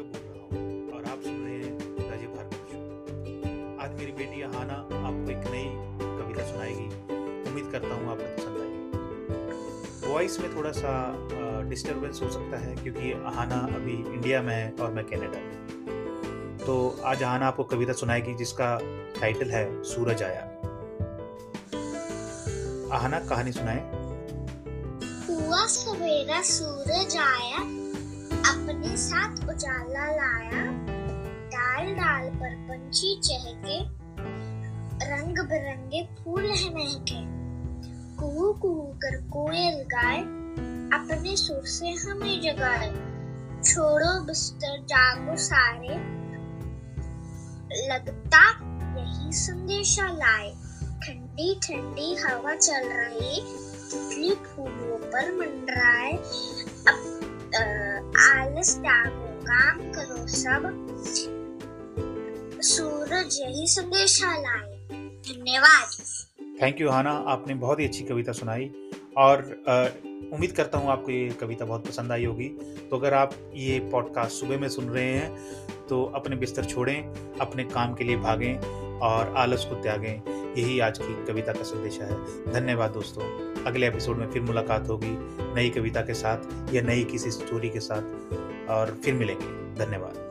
जो बोल रहा हूँ, और आप सुन रहे हैं राजीव भारद्वाज शो आज मेरी बेटी आना आपको एक नई कविता सुनाएगी। उम्मीद करता हूँ आपको पसंद आएगी। वॉइस में थोड़ा सा डिस्टरबेंस हो सकता है, क्योंकि आहाना अभी इंडिया में है और मैं कनाडा में तो आज आहाना आपको कविता सुनाएगी, जिसका टाइटल है सूरज आया। आहाना कहानी सुनाए। हुआ सवेरा सूरज आया उजाला लाया डाल डाल पर पंछी चहके, रंग बिरंगे फूल है महके। कुहू कुहू कर कोयल गाए अपने सुर से हमें जगाए। छोड़ो बिस्तर, जागो सारे। लगता यही संदेशा लाए। ठंडी ठंडी हवा चल रही तितली फूलों पर मंडराए। अब आलस त्यागो सब सूरज यही संदेशा लाए धन्यवाद। थैंक यू हाना आपने बहुत ही अच्छी कविता सुनाई। और उम्मीद करता हूँ आपको ये कविता बहुत पसंद आई होगी। तो अगर आप ये पॉडकास्ट सुबह में सुन रहे हैं तो अपने बिस्तर छोड़ें, अपने काम के लिए भागें और आलस को त्यागें। यही आज की कविता का संदेश है। धन्यवाद दोस्तों। अगले एपिसोड में फिर मुलाकात होगी नई कविता के साथ या नई किसी स्टोरी के साथ। और फिर मिलेंगे। धन्यवाद।